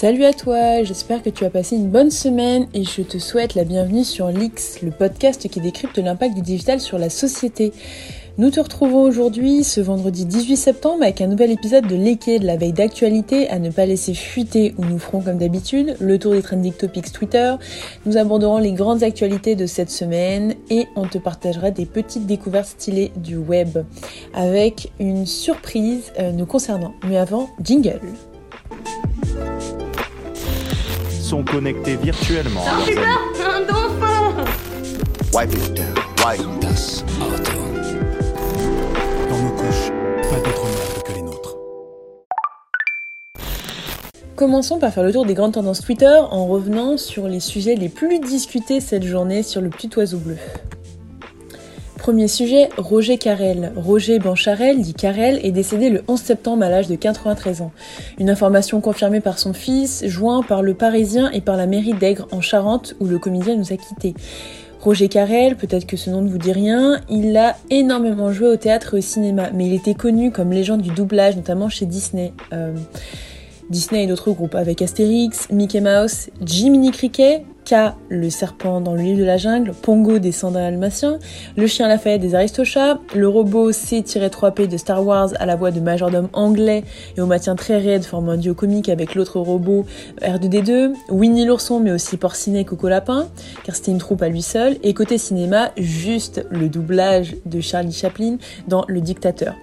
Salut à toi, j'espère que tu as passé une bonne semaine et je te souhaite la bienvenue sur Lix, le podcast qui décrypte l'impact du digital sur la société. Nous te retrouvons aujourd'hui, ce vendredi 18 septembre, avec un nouvel épisode de L'équé de la veille d'actualité à ne pas laisser fuiter où nous ferons comme d'habitude le tour des trending topics Twitter. Nous aborderons les grandes actualités de cette semaine et on te partagera des petites découvertes stylées du web avec une surprise euh, nous concernant. Mais avant, jingle sont connectés virtuellement. Un super Un dauphin Wipe it down. Wipe Das Auto. Dans nos couches, pas d'autre merde que les nôtres. Commençons par faire le tour des grandes tendances Twitter en revenant sur les sujets les plus discutés cette journée sur le petit oiseau bleu. Premier sujet, Roger Carrel. Roger Bancharel, dit Carrel, est décédé le 11 septembre à l'âge de 93 ans. Une information confirmée par son fils, joint par le Parisien et par la mairie d'Aigre en Charente où le comédien nous a quittés. Roger Carrel, peut-être que ce nom ne vous dit rien, il a énormément joué au théâtre et au cinéma, mais il était connu comme légende du doublage, notamment chez Disney. Euh, Disney et d'autres groupes, avec Astérix, Mickey Mouse, Jiminy Cricket, K, le serpent dans le livre de la jungle, Pongo des dalmatiens, le chien Lafayette des Aristochats, le robot C-3P de Star Wars à la voix de majordome anglais et au maintien très raide formant un duo comique avec l'autre robot R2D2, Winnie l'ourson mais aussi Porcinet Coco Lapin, car c'était une troupe à lui seul, et côté cinéma, juste le doublage de Charlie Chaplin dans Le Dictateur.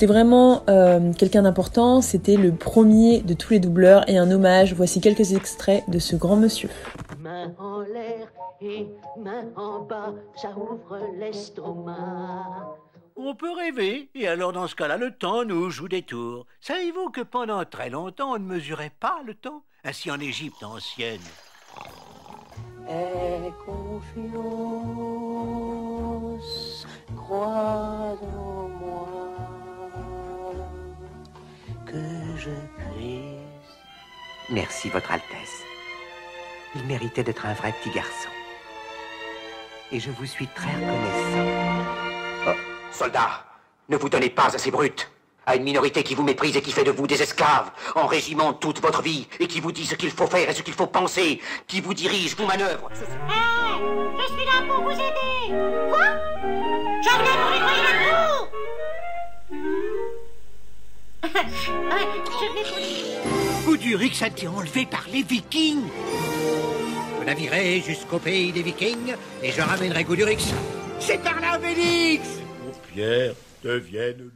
C'était vraiment euh, quelqu'un d'important, c'était le premier de tous les doubleurs et un hommage. Voici quelques extraits de ce grand monsieur. Main en l'air et main en bas, ça ouvre l'estomac. On peut rêver, et alors dans ce cas-là, le temps nous joue des tours. Savez-vous que pendant très longtemps, on ne mesurait pas le temps? Ainsi en Égypte ancienne. Confiance, crois je puisse. Merci, Votre Altesse. Il méritait d'être un vrai petit garçon. Et je vous suis très reconnaissant. Oh, soldats, ne vous donnez pas à ces brutes. À une minorité qui vous méprise et qui fait de vous des esclaves, en régiment toute votre vie, et qui vous dit ce qu'il faut faire et ce qu'il faut penser, qui vous dirige, vous manœuvre. Hé Je suis là pour vous aider Quoi? Je viens pour nettoyer la cour Goudurix a été enlevé par les Vikings. Je naviguerai jusqu'au pays des Vikings et je ramènerai Goudurix. C'est par là, Félix Pour Pierre devienne.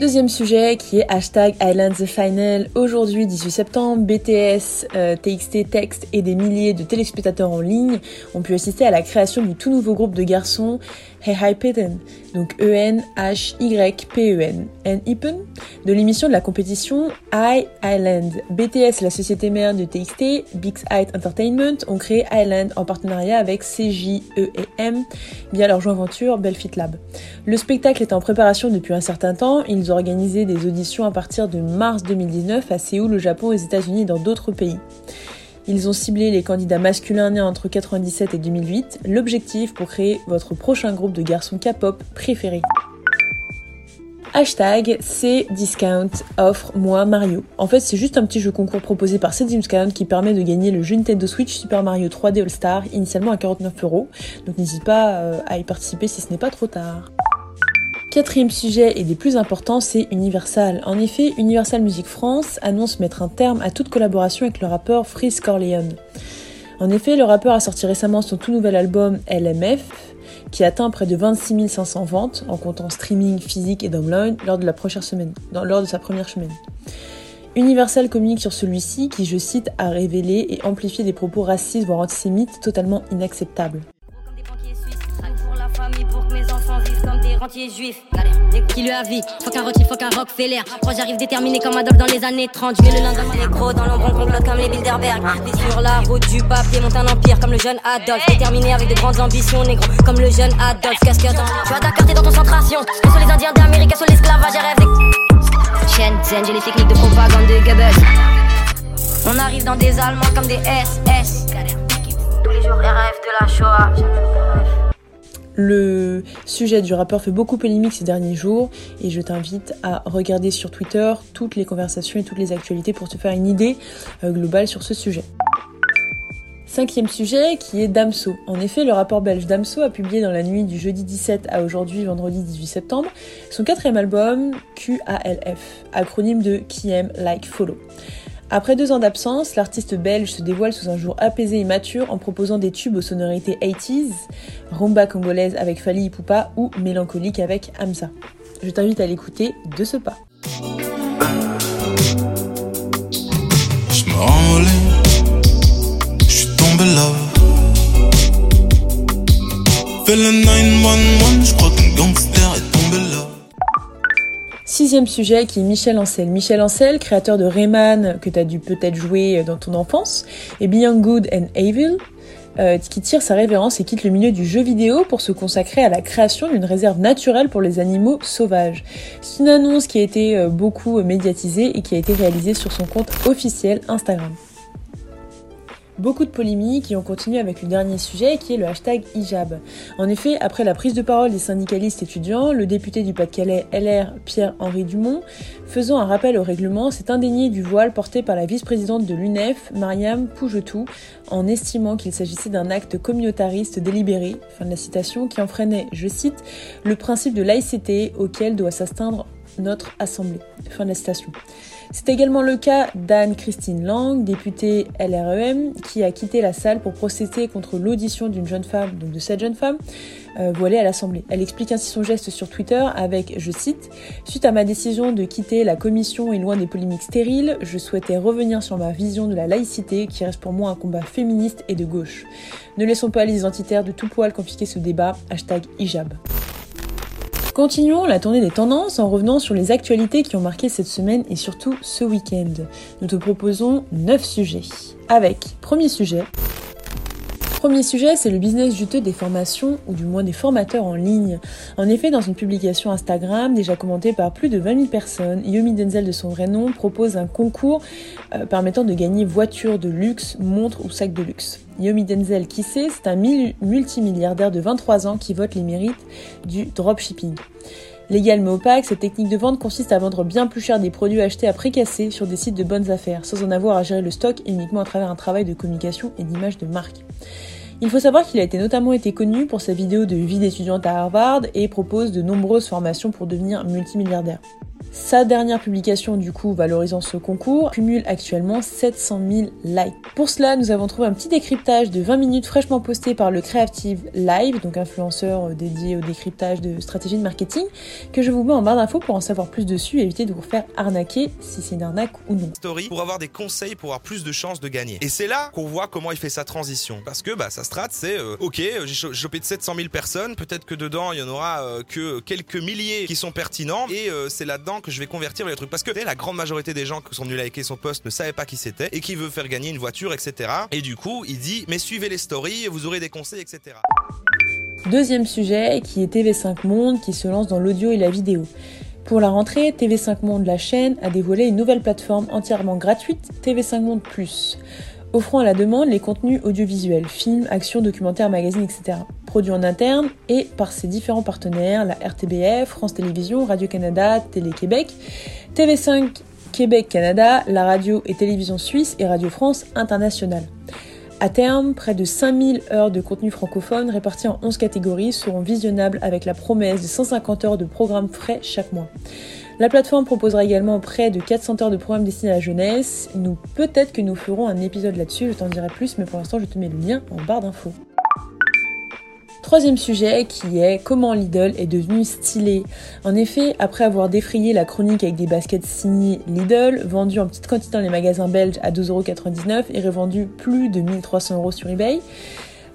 Deuxième sujet qui est hashtag Island the Final. Aujourd'hui, 18 septembre, BTS, euh, TXT Text et des milliers de téléspectateurs en ligne ont pu assister à la création du tout nouveau groupe de garçons Hey Hi Peten, donc E E-N-H-Y-P-E-N, N Ipen, de l'émission de la compétition I Island. BTS, la société mère de TXT, Big Height Entertainment, ont créé Island en partenariat avec CJEM via leur joint venture Belfit Lab. Le spectacle est en préparation depuis un certain temps. Ils ont organisé des auditions à partir de mars 2019 à Séoul, au Japon, aux États-Unis et dans d'autres pays. Ils ont ciblé les candidats masculins nés entre 97 et 2008. L'objectif pour créer votre prochain groupe de garçons K-pop préféré. Hashtag Discount offre moi Mario. En fait, c'est juste un petit jeu concours proposé par Discount qui permet de gagner le jeu Nintendo Switch Super Mario 3D All Star, initialement à 49 euros. Donc n'hésite pas euh, à y participer si ce n'est pas trop tard. Quatrième sujet et des plus importants, c'est Universal. En effet, Universal Music France annonce mettre un terme à toute collaboration avec le rappeur Freeze Corleone. En effet, le rappeur a sorti récemment son tout nouvel album LMF, qui atteint près de 26 500 ventes, en comptant streaming physique et download, lors de, la première semaine, lors de sa première semaine. Universal communique sur celui-ci qui, je cite, a révélé et amplifié des propos racistes voire antisémites totalement inacceptables. Rentiers juifs. Galère, qui lui a vie, faut qu'un rôti, faut qu'un Rockefeller. Moi j'arrive déterminé comme Adolphe dans les années 30. Je mets le lendemain les gros dans l'ombre, on complote comme les Bilderberg. Puis sur la route du papier, monte un empire comme le jeune Adolphe. Déterminé avec de grandes ambitions, négro, comme le jeune Adolphe. Qu'est-ce que Je suis à Dakar, t'es dans concentration. Que sur les Indiens d'Amérique, que sur l'esclavage, j'ai. Chen, zen, j'ai les techniques de propagande de Goebbels. On arrive dans des Allemands comme des SS. Tous les jours, rêve de la Shoah. Le sujet du rappeur fait beaucoup polémique ces derniers jours et je t'invite à regarder sur Twitter toutes les conversations et toutes les actualités pour te faire une idée euh, globale sur ce sujet. Cinquième sujet qui est Damso. En effet, le rappeur belge Damso a publié dans la nuit du jeudi 17 à aujourd'hui, vendredi 18 septembre, son quatrième album QALF, acronyme de Qui aime, like, follow. Après deux ans d'absence, l'artiste belge se dévoile sous un jour apaisé et mature en proposant des tubes aux sonorités 80s, rumba congolaise avec Fali Ipupa ou mélancolique avec Hamza. Je t'invite à l'écouter de ce pas. Je je suis tombé là. Fais le 911, je crois qu'un. Sixième sujet qui est Michel Ancel. Michel Ancel, créateur de Rayman, que tu as dû peut-être jouer dans ton enfance, et Beyond Good and Evil, euh, qui tire sa révérence et quitte le milieu du jeu vidéo pour se consacrer à la création d'une réserve naturelle pour les animaux sauvages. C'est une annonce qui a été euh, beaucoup médiatisée et qui a été réalisée sur son compte officiel Instagram. Beaucoup de polémiques et on continue avec le dernier sujet qui est le hashtag hijab. En effet, après la prise de parole des syndicalistes étudiants, le député du Pas-de-Calais LR Pierre-Henri Dumont, faisant un rappel au règlement, s'est indigné du voile porté par la vice-présidente de l'UNEF, Mariam Poujetou, en estimant qu'il s'agissait d'un acte communautariste délibéré, fin de la citation, qui enfreignait, je cite, le principe de laïcité auquel doit s'astreindre notre Assemblée. Fin de la citation. C'est également le cas d'Anne-Christine Lang, députée LREM, qui a quitté la salle pour procéder contre l'audition d'une jeune femme, donc de cette jeune femme, euh, voilée à l'Assemblée. Elle explique ainsi son geste sur Twitter avec, je cite, Suite à ma décision de quitter la commission et loin des polémiques stériles, je souhaitais revenir sur ma vision de la laïcité qui reste pour moi un combat féministe et de gauche. Ne laissons pas les identitaires de tout poil compliquer ce débat. Hashtag hijab. Continuons la tournée des tendances en revenant sur les actualités qui ont marqué cette semaine et surtout ce week-end. Nous te proposons 9 sujets. Avec, premier sujet, Premier sujet, c'est le business juteux des formations, ou du moins des formateurs en ligne. En effet, dans une publication Instagram, déjà commentée par plus de 20 000 personnes, Yomi Denzel de son vrai nom propose un concours euh, permettant de gagner voitures de luxe, montres ou sacs de luxe. Yomi Denzel, qui sait, c'est un multimilliardaire de 23 ans qui vote les mérites du dropshipping. Légal mais opaque, cette technique de vente consiste à vendre bien plus cher des produits achetés à prix sur des sites de bonnes affaires, sans en avoir à gérer le stock uniquement à travers un travail de communication et d'image de marque. Il faut savoir qu'il a été notamment été connu pour sa vidéo de vie d'étudiante à Harvard et propose de nombreuses formations pour devenir multimilliardaire. Sa dernière publication, du coup, valorisant ce concours, cumule actuellement 700 000 likes. Pour cela, nous avons trouvé un petit décryptage de 20 minutes fraîchement posté par le Creative Live, donc influenceur euh, dédié au décryptage de stratégies de marketing, que je vous mets en barre d'infos pour en savoir plus dessus et éviter de vous faire arnaquer si c'est une arnaque ou non. Story pour avoir des conseils pour avoir plus de chances de gagner. Et c'est là qu'on voit comment il fait sa transition. Parce que bah, sa strat, c'est euh, ok, j'ai chopé de 700 000 personnes, peut-être que dedans il y en aura euh, que quelques milliers qui sont pertinents, et c'est là-dedans que je vais convertir les trucs. Parce que la grande majorité des gens qui sont venus liker son post ne savaient pas qui c'était et qui veut faire gagner une voiture, etc. Et du coup, il dit mais suivez les stories, vous aurez des conseils, etc. Deuxième sujet qui est TV5 Monde qui se lance dans l'audio et la vidéo. Pour la rentrée, TV5 Monde, la chaîne, a dévoilé une nouvelle plateforme entièrement gratuite, TV5 Monde Plus offrant à la demande les contenus audiovisuels, films, actions, documentaires, magazines, etc. Produits en interne et par ses différents partenaires, la RTBF, France Télévisions, Radio-Canada, Télé-Québec, TV5 Québec-Canada, la radio et télévision suisse et Radio France Internationale. À terme, près de 5000 heures de contenu francophone répartis en 11 catégories seront visionnables avec la promesse de 150 heures de programmes frais chaque mois. La plateforme proposera également près de 400 heures de programmes destinés à la jeunesse. Nous, peut-être que nous ferons un épisode là-dessus, je t'en dirai plus, mais pour l'instant, je te mets le lien en barre d'infos. Troisième sujet qui est comment Lidl est devenu stylé. En effet, après avoir défrayé la chronique avec des baskets signées Lidl, vendues en petite quantité dans les magasins belges à 2,99€ et revendues plus de 1300€ sur eBay,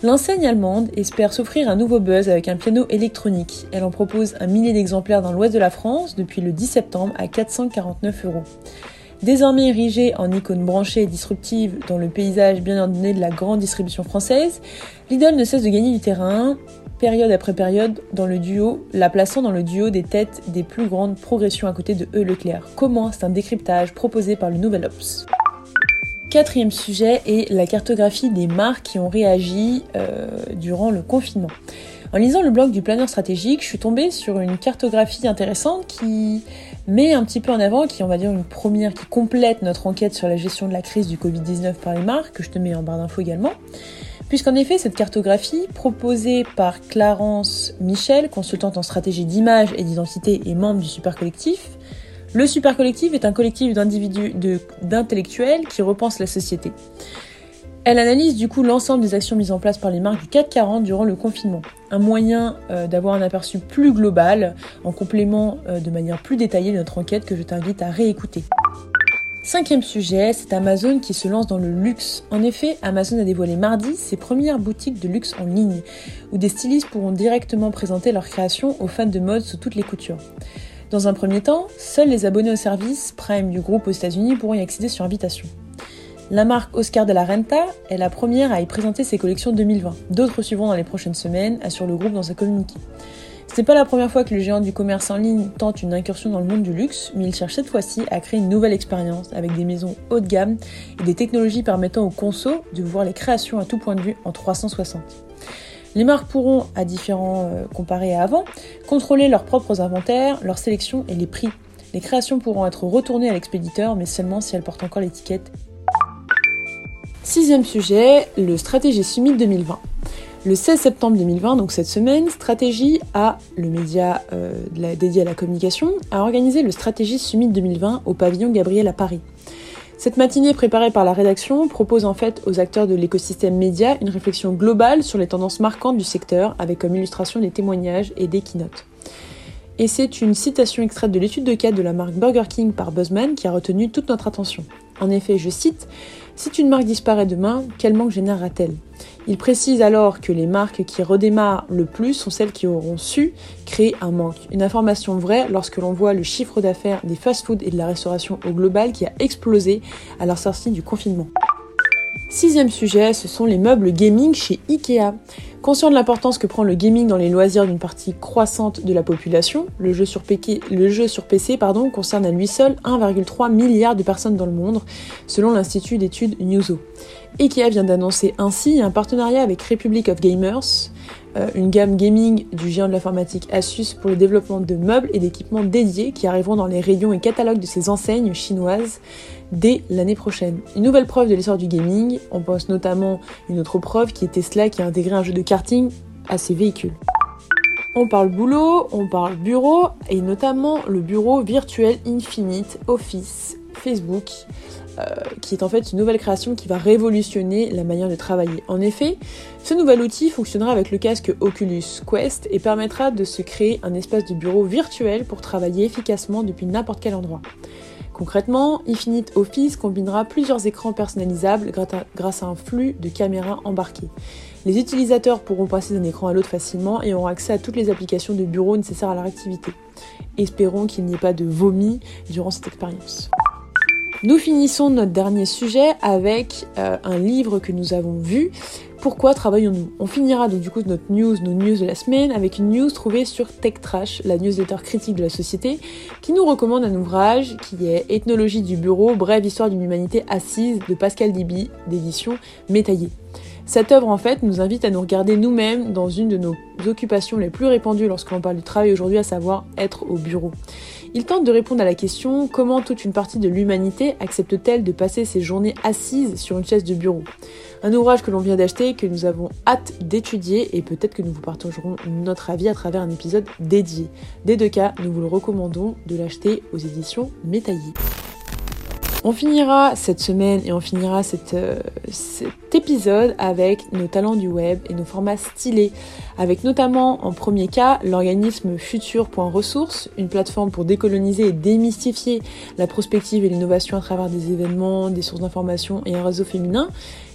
L'enseigne allemande espère s'offrir un nouveau buzz avec un piano électronique. Elle en propose un millier d'exemplaires dans l'ouest de la France depuis le 10 septembre à 449 euros. Désormais érigée en icône branchée et disruptive dans le paysage bien ordonné de la grande distribution française, Lidl ne cesse de gagner du terrain, période après période, dans le duo, la plaçant dans le duo des têtes des plus grandes progressions à côté de E. Leclerc. Comment? C'est un décryptage proposé par le Nouvel Ops. Quatrième sujet est la cartographie des marques qui ont réagi euh, durant le confinement. En lisant le blog du planeur stratégique, je suis tombée sur une cartographie intéressante qui met un petit peu en avant, qui on va dire une première, qui complète notre enquête sur la gestion de la crise du Covid-19 par les marques, que je te mets en barre d'infos également. Puisqu'en effet, cette cartographie, proposée par Clarence Michel, consultante en stratégie d'image et d'identité et membre du Super Collectif, le Super Collectif est un collectif d'intellectuels qui repense la société. Elle analyse du coup l'ensemble des actions mises en place par les marques du 440 durant le confinement. Un moyen euh, d'avoir un aperçu plus global, en complément euh, de manière plus détaillée de notre enquête que je t'invite à réécouter. Cinquième sujet, c'est Amazon qui se lance dans le luxe. En effet, Amazon a dévoilé mardi ses premières boutiques de luxe en ligne, où des stylistes pourront directement présenter leurs créations aux fans de mode sous toutes les coutures. Dans un premier temps, seuls les abonnés au service Prime du groupe aux États-Unis pourront y accéder sur invitation. La marque Oscar de la Renta est la première à y présenter ses collections 2020. D'autres suivront dans les prochaines semaines, assure le groupe dans sa communiqué. Ce n'est pas la première fois que le géant du commerce en ligne tente une incursion dans le monde du luxe, mais il cherche cette fois-ci à créer une nouvelle expérience avec des maisons haut de gamme et des technologies permettant aux consos de voir les créations à tout point de vue en 360. Les marques pourront, à différents euh, comparés à avant, contrôler leurs propres inventaires, leur sélection et les prix. Les créations pourront être retournées à l'expéditeur, mais seulement si elles portent encore l'étiquette Sixième sujet, le Stratégie Summit 2020. Le 16 septembre 2020, donc cette semaine, Stratégie a, le média euh, dédié à la communication, a organisé le Stratégie Summit 2020 au pavillon Gabriel à Paris. Cette matinée préparée par la rédaction propose en fait aux acteurs de l'écosystème média une réflexion globale sur les tendances marquantes du secteur avec comme illustration des témoignages et des keynotes. Et c'est une citation extraite de l'étude de cas de la marque Burger King par Buzzman qui a retenu toute notre attention. En effet, je cite, Si une marque disparaît demain, quel manque générera-t-elle? Il précise alors que les marques qui redémarrent le plus sont celles qui auront su créer un manque. Une information vraie lorsque l'on voit le chiffre d'affaires des fast-foods et de la restauration au global qui a explosé à leur sortie du confinement. Sixième sujet, ce sont les meubles gaming chez Ikea. Conscient de l'importance que prend le gaming dans les loisirs d'une partie croissante de la population, le jeu sur, PC concerne à lui seul 1,3 milliard de personnes dans le monde, selon l'Institut d'études Newzo. Ikea vient d'annoncer ainsi un partenariat avec Republic of Gamers, une gamme gaming du géant de l'informatique Asus pour le développement de meubles et d'équipements dédiés qui arriveront dans les rayons et catalogues de ces enseignes chinoises dès l'année prochaine. Une nouvelle preuve de l'essor du gaming, on pense notamment une autre preuve qui est Tesla qui a intégré un jeu de karting à ses véhicules. On parle boulot, on parle bureau et notamment le bureau virtuel Infinite Office Facebook euh, qui est en fait une nouvelle création qui va révolutionner la manière de travailler. En effet, ce nouvel outil fonctionnera avec le casque Oculus Quest et permettra de se créer un espace de bureau virtuel pour travailler efficacement depuis n'importe quel endroit. Concrètement, Infinite Office combinera plusieurs écrans personnalisables grâce à un flux de caméras embarquées. Les utilisateurs pourront passer d'un écran à l'autre facilement et auront accès à toutes les applications de bureau nécessaires à leur activité. Espérons qu'il n'y ait pas de vomi durant cette expérience. Nous finissons notre dernier sujet avec euh, un livre que nous avons vu. Pourquoi travaillons-nous? On finira donc du coup notre news, nos news de la semaine avec une news trouvée sur Tech Trash, la newsletter critique de la société, qui nous recommande un ouvrage qui est Ethnologie du bureau, brève histoire d'une humanité assise de Pascal Diby d'édition Métaillé. Cette œuvre en fait nous invite à nous regarder nous-mêmes dans une de nos occupations les plus répandues lorsqu'on parle du travail aujourd'hui, à savoir être au bureau. Il tente de répondre à la question comment toute une partie de l'humanité accepte-t-elle de passer ses journées assises sur une chaise de bureau? Un ouvrage que l'on vient d'acheter, que nous avons hâte d'étudier et peut-être que nous vous partagerons notre avis à travers un épisode dédié. Des deux cas, nous vous le recommandons de l'acheter aux éditions Métaillé. On finira cette semaine et on finira euh, cet épisode avec nos talents du web et nos formats stylés, avec notamment en premier cas l'organisme Futur.ressources, une plateforme pour décoloniser et démystifier la prospective et l'innovation à travers des événements, des sources d'information et un réseau féminin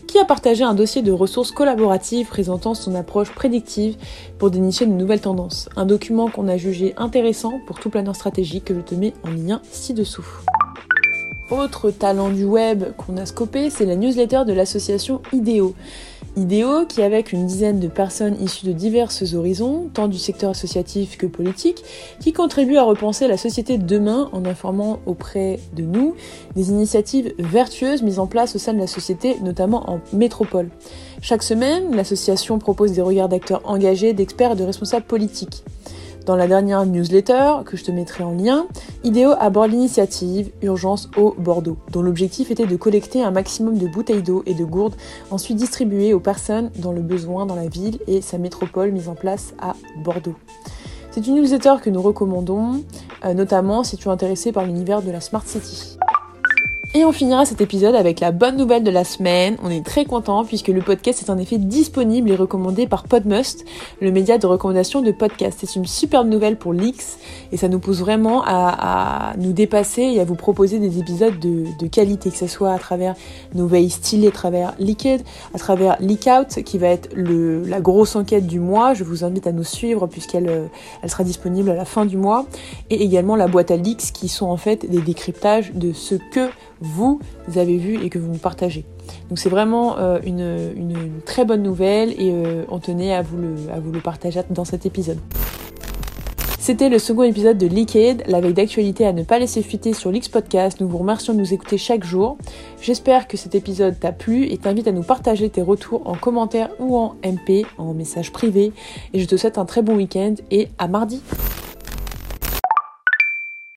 qui a partagé un dossier de ressources collaboratives présentant son approche prédictive pour dénicher de nouvelles tendances. Un document qu'on a jugé intéressant pour tout planeur stratégique que je te mets en lien ci-dessous. Autre talent du web qu'on a scopé, c'est la newsletter de l'association IDEO. IDEO, qui avec une dizaine de personnes issues de diverses horizons, tant du secteur associatif que politique, qui contribuent à repenser la société de demain en informant auprès de nous des initiatives vertueuses mises en place au sein de la société, notamment en métropole. Chaque semaine, l'association propose des regards d'acteurs engagés, d'experts et de responsables politiques. Dans la dernière newsletter, que je te mettrai en lien, IDEO aborde l'initiative Urgence Eau Bordeaux, dont l'objectif était de collecter un maximum de bouteilles d'eau et de gourdes, ensuite distribuées aux personnes dans le besoin dans la ville et sa métropole mise en place à Bordeaux. C'est une newsletter que nous recommandons, euh, notamment si tu es intéressé par l'univers de la Smart City. Et on finira cet épisode avec la bonne nouvelle de la semaine. On est très content puisque le podcast est en effet disponible et recommandé par Podmust, le média de recommandation de podcast. C'est une superbe nouvelle pour l'X et ça nous pousse vraiment à, nous dépasser et à vous proposer des épisodes de, qualité, que ce soit à travers nos veilles stylées, à travers Liquid, à travers Leak Out qui va être la grosse enquête du mois. Je vous invite à nous suivre puisqu'elle euh, sera disponible à la fin du mois. Et également la boîte à leaks qui sont en fait des décryptages de ce que vous avez vu et que vous nous partagez. Donc c'est vraiment euh, une, très bonne nouvelle et euh, on tenait à vous, le, à vous le partager dans cet épisode. C'était le second épisode de Liquid, la veille d'actualité à ne pas laisser fuiter sur l'X Podcast. Nous vous remercions de nous écouter chaque jour. J'espère que cet épisode t'a plu et t'invite à nous partager tes retours en commentaire ou en MP, en message privé. Et je te souhaite un très bon week-end et à mardi.